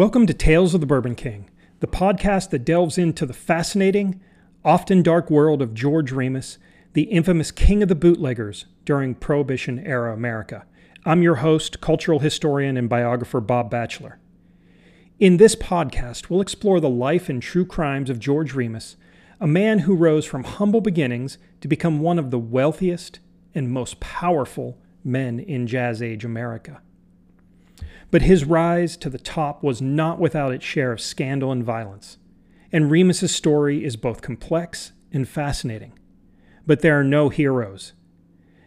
Welcome to Tales of the Bourbon King, the podcast that delves into the fascinating, often dark world of George Remus, the infamous king of the bootleggers during Prohibition era America. I'm your host, cultural historian, and biographer Bob Batchelor. In this podcast, we'll explore the life and true crimes of George Remus, a man who rose from humble beginnings to become one of the wealthiest and most powerful men in Jazz Age America. But his rise to the top was not without its share of scandal and violence, and Remus's story is both complex and fascinating. But there are no heroes.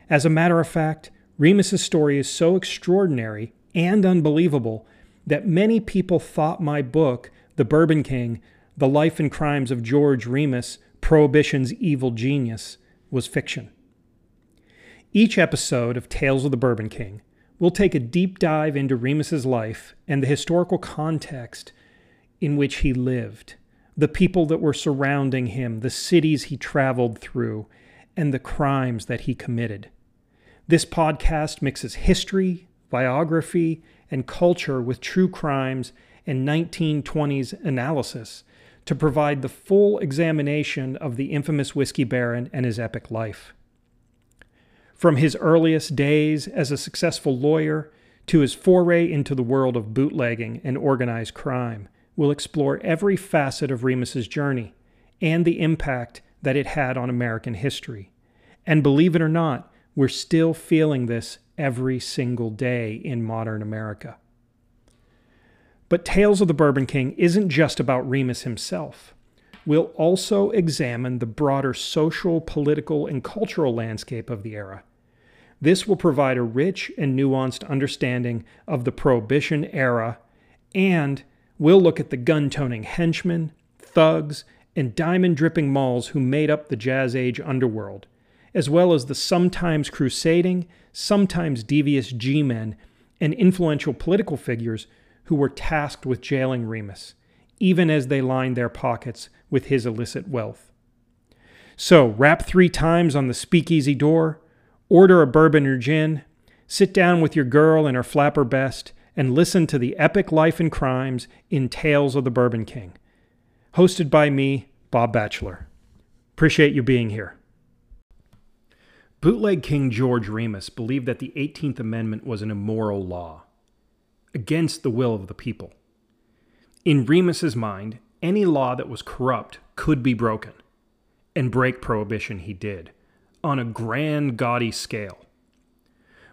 As a matter of fact, Remus's story is so extraordinary and unbelievable that many people thought my book, The Bourbon King The Life and Crimes of George Remus, Prohibition's Evil Genius, was fiction. Each episode of Tales of the Bourbon King will take a deep dive into Remus's life and the historical context in which he lived, the people that were surrounding him, the cities he traveled through, and the crimes that he committed. This podcast mixes history, biography, and culture with true crimes and 1920s analysis to provide the full examination of the infamous whiskey baron and his epic life. From his earliest days as a successful lawyer to his foray into the world of bootlegging and organized crime, we'll explore every facet of Remus's journey and the impact that it had on American history. And believe it or not, we're still feeling this every single day in modern America. But Tales of the Bourbon King isn't just about Remus himself. We'll also examine the broader social, political, and cultural landscape of the era. This will provide a rich and nuanced understanding of the Prohibition era, and we'll look at the gun toting henchmen, thugs, and diamond dripping molls who made up the Jazz Age underworld as well as the sometimes crusading, sometimes devious G men and influential political figures who were tasked with jailing Remus, even as they lined their pockets with his illicit wealth. So, rap three times on the speakeasy door, order a bourbon or gin, sit down with your girl in her flapper best, and listen to the epic life and crimes in Tales of the Bourbon King. Hosted by me, Bob Batchelor. Appreciate you being here. Bootleg King George Remus believed that the 18th Amendment was an immoral law, against the will of the people. In Remus's mind, any law that was corrupt could be broken, and break prohibition he did, on a grand, gaudy scale.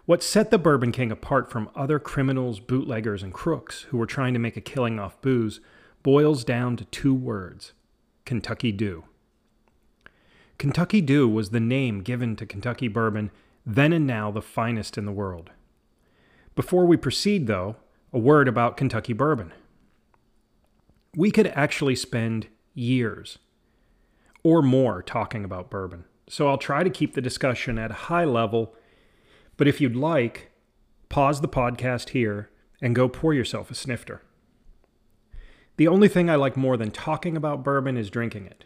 What set the Bourbon King apart from other criminals, bootleggers, and crooks who were trying to make a killing off booze boils down to two words Kentucky Dew. Kentucky Dew was the name given to Kentucky bourbon, then and now the finest in the world. Before we proceed, though, a word about Kentucky bourbon. We could actually spend years or more talking about bourbon, so I'll try to keep the discussion at a high level. But if you'd like, pause the podcast here and go pour yourself a snifter. The only thing I like more than talking about bourbon is drinking it.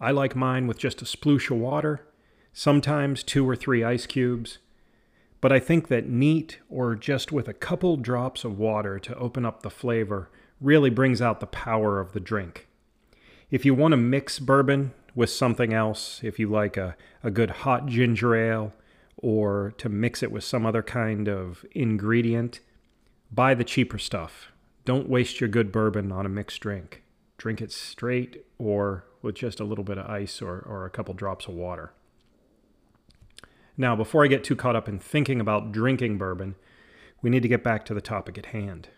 I like mine with just a sploosh of water, sometimes two or three ice cubes. But I think that neat or just with a couple drops of water to open up the flavor really brings out the power of the drink. If you want to mix bourbon with something else, if you like a, a good hot ginger ale or to mix it with some other kind of ingredient, buy the cheaper stuff. Don't waste your good bourbon on a mixed drink. Drink it straight or with just a little bit of ice or, or a couple drops of water. Now, before I get too caught up in thinking about drinking bourbon, we need to get back to the topic at hand.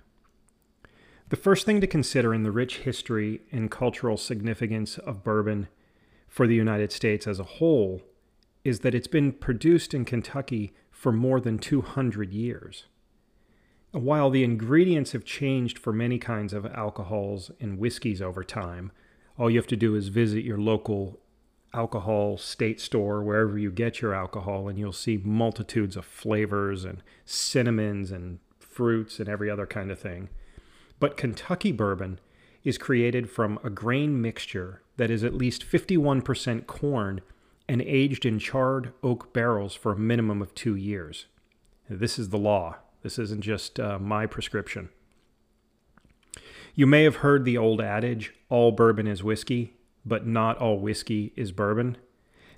The first thing to consider in the rich history and cultural significance of bourbon for the United States as a whole is that it's been produced in Kentucky for more than 200 years. While the ingredients have changed for many kinds of alcohols and whiskeys over time, all you have to do is visit your local alcohol state store, wherever you get your alcohol, and you'll see multitudes of flavors and cinnamons and fruits and every other kind of thing. But Kentucky bourbon is created from a grain mixture that is at least 51% corn and aged in charred oak barrels for a minimum of two years. This is the law. This isn't just uh, my prescription. You may have heard the old adage all bourbon is whiskey, but not all whiskey is bourbon.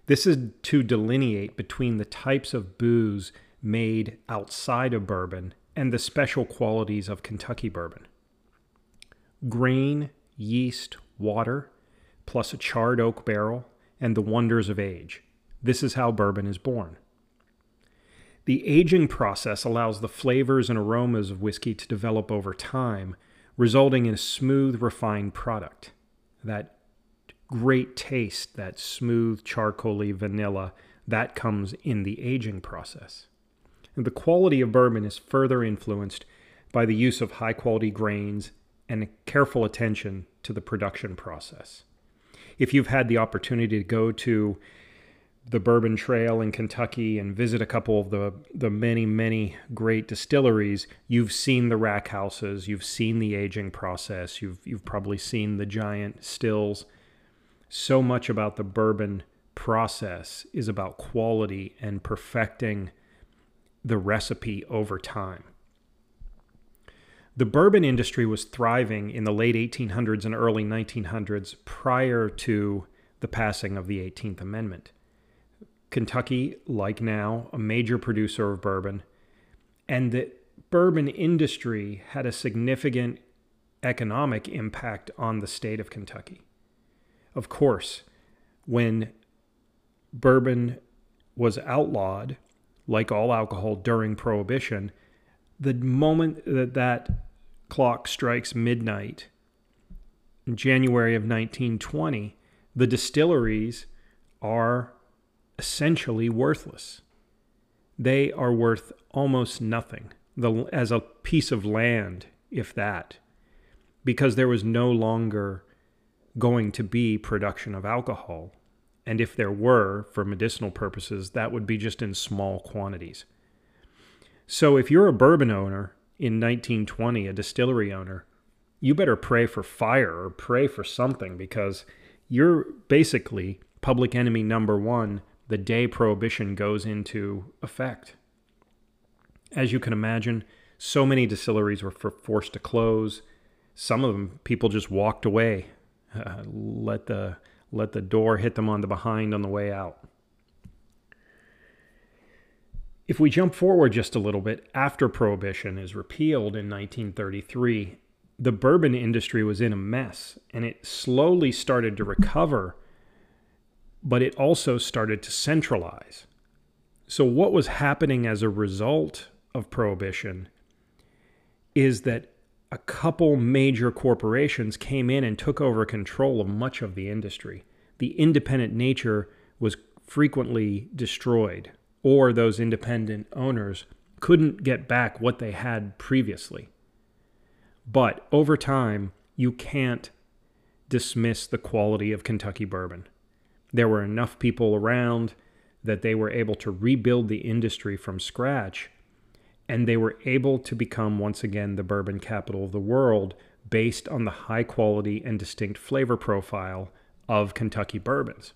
This is to delineate between the types of booze made outside of bourbon and the special qualities of Kentucky bourbon. Grain, yeast, water, plus a charred oak barrel, and the wonders of age. This is how bourbon is born. The aging process allows the flavors and aromas of whiskey to develop over time, resulting in a smooth, refined product. That great taste, that smooth, charcoaly vanilla, that comes in the aging process. And the quality of bourbon is further influenced by the use of high quality grains and careful attention to the production process. If you've had the opportunity to go to the Bourbon Trail in Kentucky and visit a couple of the, the many, many great distilleries, you've seen the rack houses, you've seen the aging process, you've, you've probably seen the giant stills. So much about the bourbon process is about quality and perfecting the recipe over time. The bourbon industry was thriving in the late 1800s and early 1900s prior to the passing of the 18th Amendment. Kentucky, like now, a major producer of bourbon, and the bourbon industry had a significant economic impact on the state of Kentucky. Of course, when bourbon was outlawed, like all alcohol during Prohibition, the moment that that clock strikes midnight in January of 1920, the distilleries are essentially worthless. They are worth almost nothing, the, as a piece of land, if that, because there was no longer going to be production of alcohol. And if there were, for medicinal purposes, that would be just in small quantities. So if you're a bourbon owner in 1920, a distillery owner, you better pray for fire or pray for something because you're basically public enemy number one the day prohibition goes into effect. As you can imagine, so many distilleries were forced to close. Some of them, people just walked away, uh, let the let the door hit them on the behind on the way out. If we jump forward just a little bit, after Prohibition is repealed in 1933, the bourbon industry was in a mess and it slowly started to recover but it also started to centralize. So, what was happening as a result of prohibition is that a couple major corporations came in and took over control of much of the industry. The independent nature was frequently destroyed, or those independent owners couldn't get back what they had previously. But over time, you can't dismiss the quality of Kentucky bourbon there were enough people around that they were able to rebuild the industry from scratch and they were able to become once again the bourbon capital of the world based on the high quality and distinct flavor profile of Kentucky bourbons.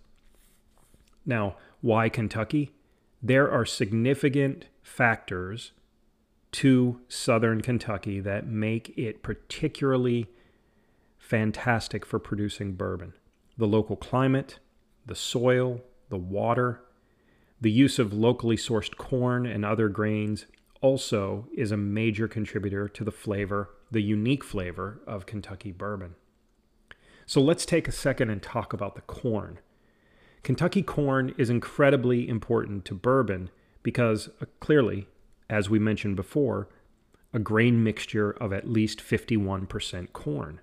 Now, why Kentucky? There are significant factors to southern Kentucky that make it particularly fantastic for producing bourbon. The local climate, the soil, the water, the use of locally sourced corn and other grains also is a major contributor to the flavor, the unique flavor of Kentucky bourbon. So let's take a second and talk about the corn. Kentucky corn is incredibly important to bourbon because uh, clearly, as we mentioned before, a grain mixture of at least 51% corn.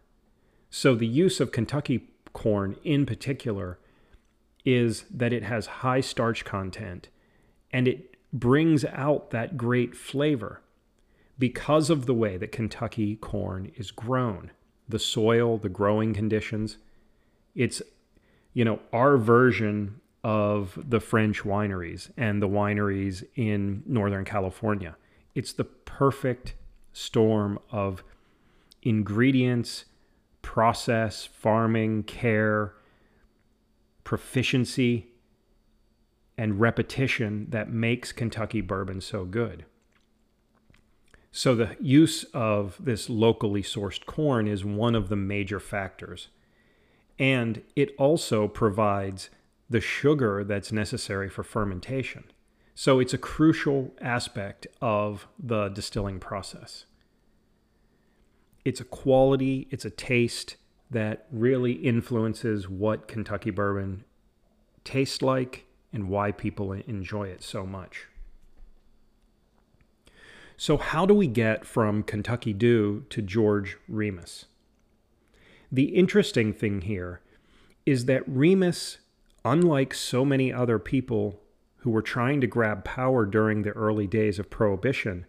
So the use of Kentucky corn in particular is that it has high starch content and it brings out that great flavor because of the way that Kentucky corn is grown. The soil, the growing conditions. It's, you know, our version of the French wineries and the wineries in Northern California. It's the perfect storm of ingredients, process, farming, care, proficiency and repetition that makes Kentucky bourbon so good. So, the use of this locally sourced corn is one of the major factors. And it also provides the sugar that's necessary for fermentation. So, it's a crucial aspect of the distilling process. It's a quality, it's a taste that really influences what Kentucky bourbon tastes like and why people enjoy it so much. So, how do we get from Kentucky Dew to George Remus? The interesting thing here is that Remus, unlike so many other people who were trying to grab power during the early days of Prohibition,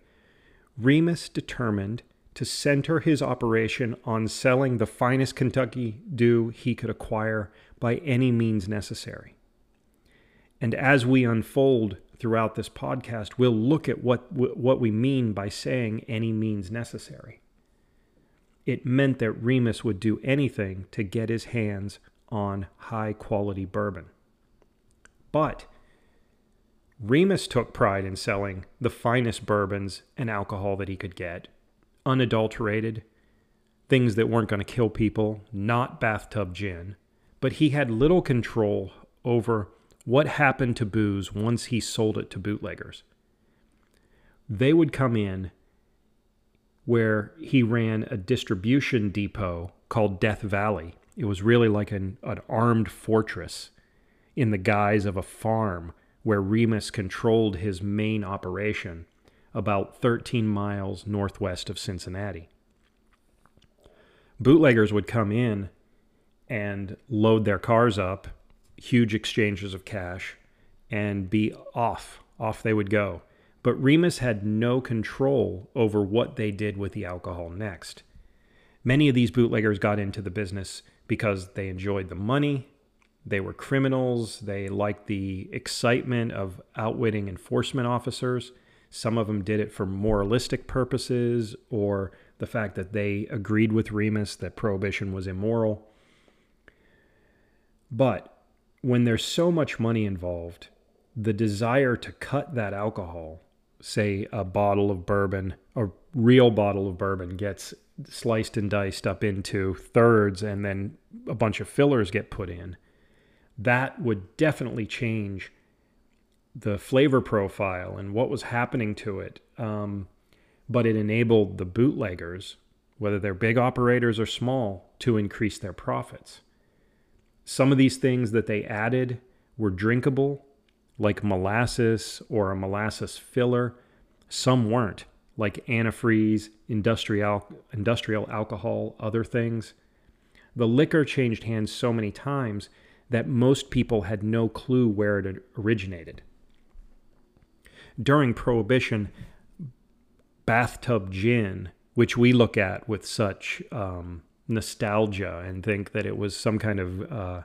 Remus determined to center his operation on selling the finest Kentucky Dew he could acquire by any means necessary. And as we unfold throughout this podcast, we'll look at what, what we mean by saying any means necessary. It meant that Remus would do anything to get his hands on high quality bourbon. But Remus took pride in selling the finest bourbons and alcohol that he could get, unadulterated, things that weren't going to kill people, not bathtub gin. But he had little control over what happened to booze once he sold it to bootleggers. They would come in where he ran a distribution depot called Death Valley. It was really like an, an armed fortress in the guise of a farm where Remus controlled his main operation about 13 miles northwest of Cincinnati. Bootleggers would come in and load their cars up huge exchanges of cash and be off. Off they would go. But Remus had no control over what they did with the alcohol next. Many of these bootleggers got into the business because they enjoyed the money, they were criminals, they liked the excitement of outwitting enforcement officers. Some of them did it for moralistic purposes or the fact that they agreed with Remus that prohibition was immoral. But when there's so much money involved, the desire to cut that alcohol, say a bottle of bourbon, a real bottle of bourbon gets sliced and diced up into thirds and then a bunch of fillers get put in, that would definitely change the flavor profile and what was happening to it. Um, but it enabled the bootleggers, whether they're big operators or small, to increase their profits. Some of these things that they added were drinkable, like molasses or a molasses filler. Some weren't, like antifreeze, industrial, industrial alcohol, other things. The liquor changed hands so many times that most people had no clue where it originated. During Prohibition, bathtub gin, which we look at with such um, nostalgia and think that it was some kind of uh,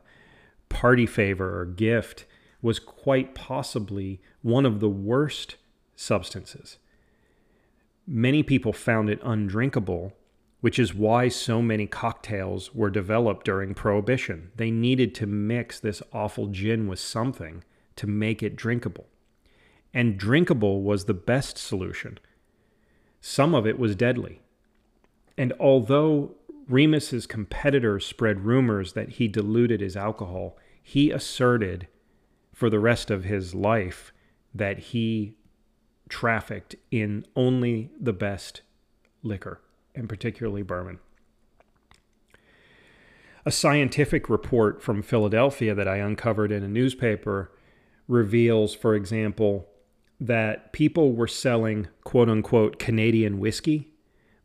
party favor or gift was quite possibly one of the worst substances. Many people found it undrinkable, which is why so many cocktails were developed during Prohibition. They needed to mix this awful gin with something to make it drinkable. And drinkable was the best solution. Some of it was deadly. And although Remus's competitors spread rumors that he diluted his alcohol. He asserted for the rest of his life that he trafficked in only the best liquor, and particularly bourbon. A scientific report from Philadelphia that I uncovered in a newspaper reveals, for example, that people were selling quote unquote Canadian whiskey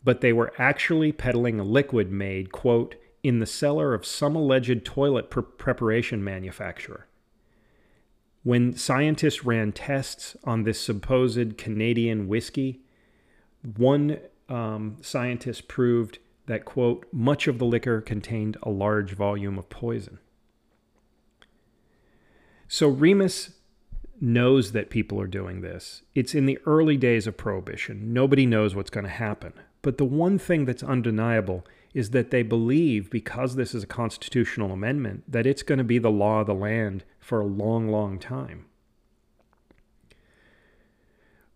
but they were actually peddling a liquid made, quote, in the cellar of some alleged toilet pre- preparation manufacturer. When scientists ran tests on this supposed Canadian whiskey, one um, scientist proved that, quote, much of the liquor contained a large volume of poison. So Remus knows that people are doing this. It's in the early days of Prohibition. Nobody knows what's going to happen. But the one thing that's undeniable is that they believe, because this is a constitutional amendment, that it's going to be the law of the land for a long, long time.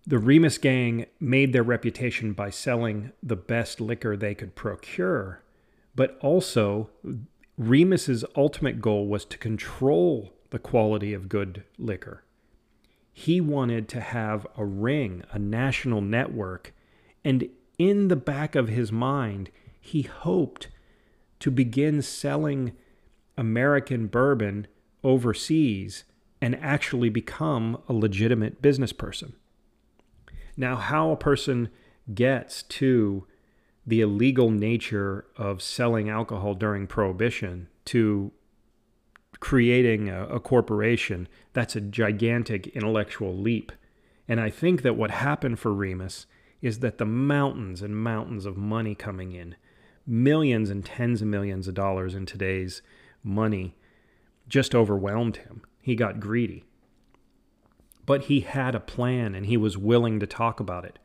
The Remus gang made their reputation by selling the best liquor they could procure, but also Remus's ultimate goal was to control the quality of good liquor. He wanted to have a ring, a national network, and in the back of his mind, he hoped to begin selling American bourbon overseas and actually become a legitimate business person. Now, how a person gets to the illegal nature of selling alcohol during Prohibition to creating a, a, corporation, that's a gigantic intellectual leap. And I think that what happened for Remus is that the mountains and mountains of money coming in, millions and tens of millions of dollars in today's money, just overwhelmed him. He got greedy. But he had a plan and he was willing to talk about it.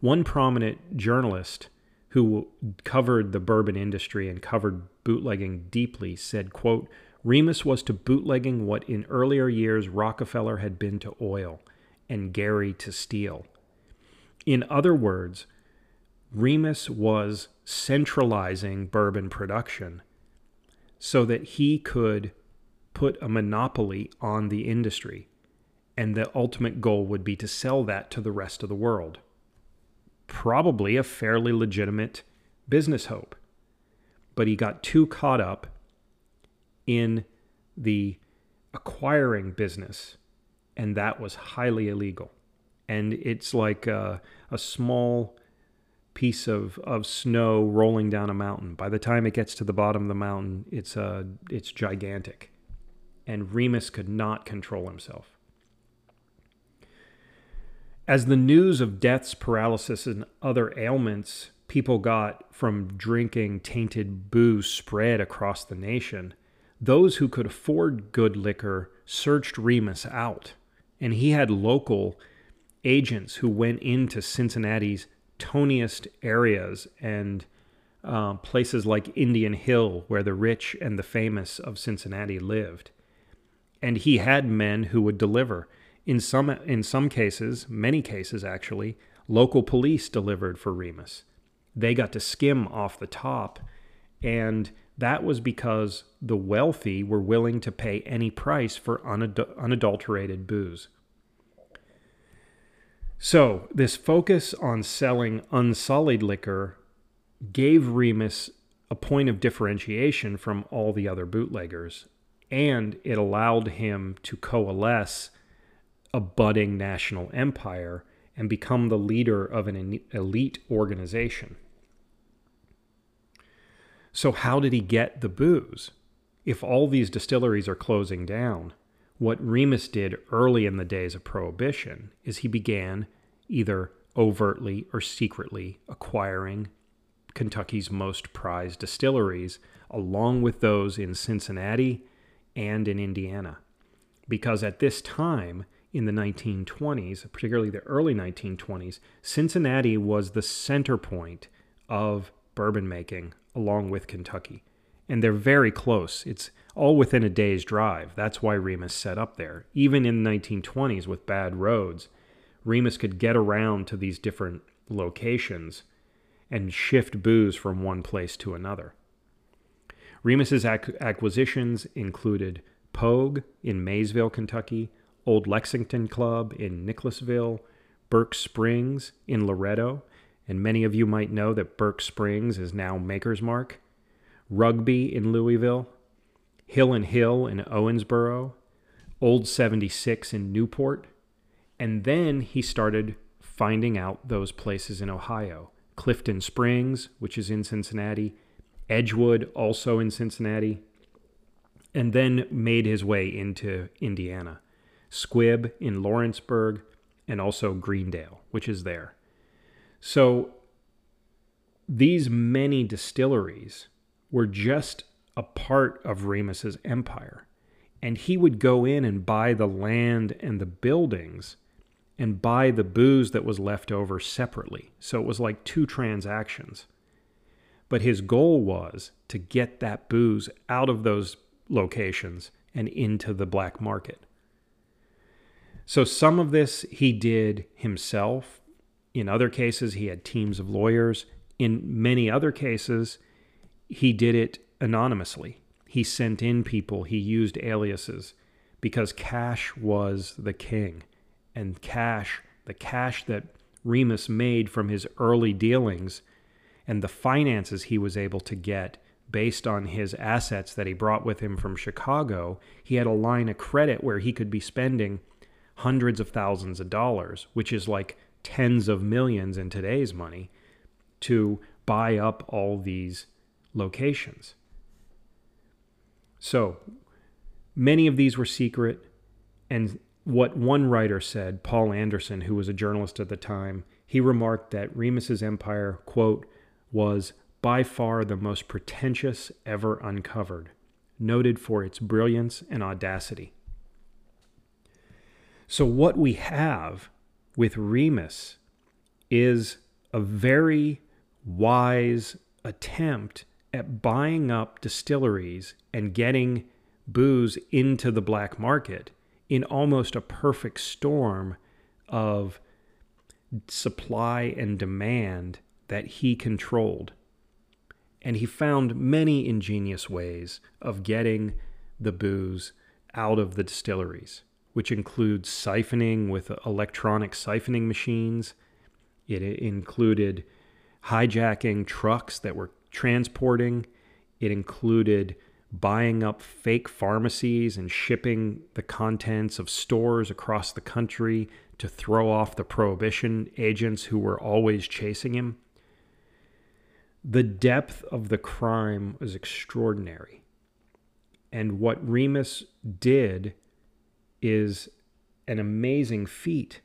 One prominent journalist who covered the bourbon industry and covered bootlegging deeply said, quote, Remus was to bootlegging what in earlier years Rockefeller had been to oil and Gary to steel. In other words, Remus was centralizing bourbon production so that he could put a monopoly on the industry. And the ultimate goal would be to sell that to the rest of the world. Probably a fairly legitimate business hope. But he got too caught up in the acquiring business, and that was highly illegal. And it's like a, a small piece of, of snow rolling down a mountain. By the time it gets to the bottom of the mountain, it's, uh, it's gigantic. And Remus could not control himself. As the news of deaths, paralysis, and other ailments people got from drinking tainted booze spread across the nation, those who could afford good liquor searched Remus out, and he had local agents who went into Cincinnati's toniest areas and uh, places like Indian Hill, where the rich and the famous of Cincinnati lived. And he had men who would deliver. In some, in some cases, many cases actually, local police delivered for Remus. They got to skim off the top and that was because the wealthy were willing to pay any price for unad- unadulterated booze. So, this focus on selling unsullied liquor gave Remus a point of differentiation from all the other bootleggers, and it allowed him to coalesce a budding national empire and become the leader of an elite organization. So, how did he get the booze? If all these distilleries are closing down, what Remus did early in the days of Prohibition is he began either overtly or secretly acquiring Kentucky's most prized distilleries, along with those in Cincinnati and in Indiana. Because at this time, in the 1920s, particularly the early 1920s, Cincinnati was the center point of bourbon making along with Kentucky. And they're very close. It's all within a day's drive. That's why Remus set up there. Even in the 1920s with bad roads, Remus could get around to these different locations and shift booze from one place to another. Remus's ac- acquisitions included Pogue in Maysville, Kentucky, Old Lexington Club in Nicholasville, Burke Springs in Loretto, and many of you might know that Burke Springs is now Maker's Mark, Rugby in Louisville, Hill and Hill in Owensboro, Old 76 in Newport, and then he started finding out those places in Ohio. Clifton Springs, which is in Cincinnati, Edgewood, also in Cincinnati, and then made his way into Indiana. Squibb in Lawrenceburg, and also Greendale, which is there. So these many distilleries were just a part of Remus's empire. And he would go in and buy the land and the buildings and buy the booze that was left over separately. So it was like two transactions. But his goal was to get that booze out of those locations and into the black market. So some of this he did himself. In other cases, he had teams of lawyers. In many other cases, he did it anonymously. He sent in people, he used aliases because cash was the king. And cash, the cash that Remus made from his early dealings and the finances he was able to get based on his assets that he brought with him from Chicago, he had a line of credit where he could be spending hundreds of thousands of dollars, which is like tens of millions in today's money, to buy up all these locations. So many of these were secret. And what one writer said, Paul Anderson, who was a journalist at the time, he remarked that Remus's empire, quote, was by far the most pretentious ever uncovered, noted for its brilliance and audacity. So, what we have with Remus is a very wise attempt at buying up distilleries and getting booze into the black market in almost a perfect storm of supply and demand that he controlled. And he found many ingenious ways of getting the booze out of the distilleries which includes siphoning with electronic siphoning machines. It included hijacking trucks that were transporting. It included buying up fake pharmacies and shipping the contents of stores across the country to throw off the prohibition agents who were always chasing him. The depth of the crime was extraordinary. And what Remus did is an amazing feat,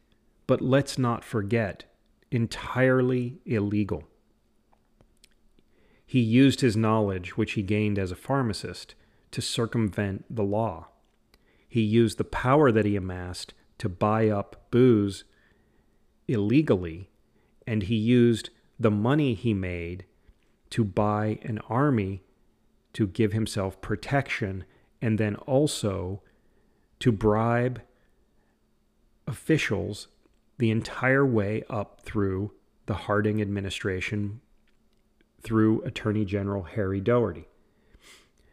but let's not forget, entirely illegal. He used his knowledge, which he gained as a pharmacist, to circumvent the law. He used the power that he amassed to buy up booze illegally, and he used the money he made to buy an army to give himself protection and then also to bribe officials the entire way up through the Harding administration through Attorney General Harry Daugherty.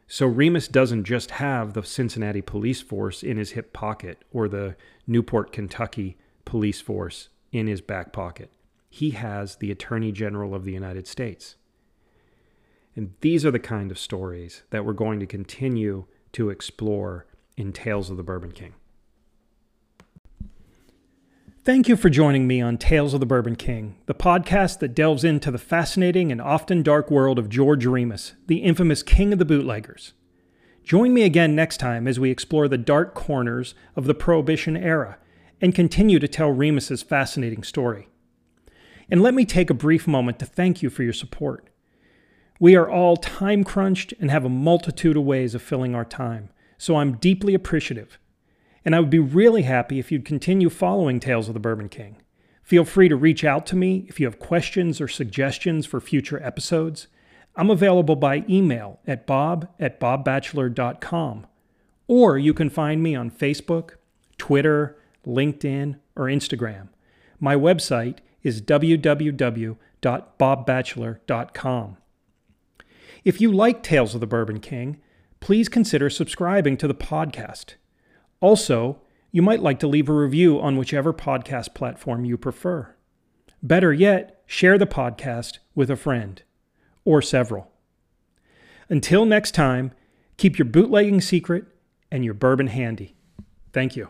So Remus doesn't just have the Cincinnati police force in his hip pocket or the Newport, Kentucky police force in his back pocket. He has the Attorney General of the United States. And these are the kind of stories that we're going to continue to explore in Tales of the Bourbon King. Thank you for joining me on Tales of the Bourbon King, the podcast that delves into the fascinating and often dark world of George Remus, the infamous king of the bootleggers. Join me again next time as we explore the dark corners of the Prohibition era and continue to tell Remus's fascinating story. And let me take a brief moment to thank you for your support. We are all time crunched and have a multitude of ways of filling our time so I'm deeply appreciative. And I would be really happy if you'd continue following Tales of the Bourbon King. Feel free to reach out to me if you have questions or suggestions for future episodes. I'm available by email at bob at bobbatchelor.com. Or you can find me on Facebook, Twitter, LinkedIn, or Instagram. My website is www.bobbatchelor.com. If you like Tales of the Bourbon King, please consider subscribing to the podcast. Also, you might like to leave a review on whichever podcast platform you prefer. Better yet, share the podcast with a friend or several. Until next time, keep your bootlegging secret and your bourbon handy. Thank you.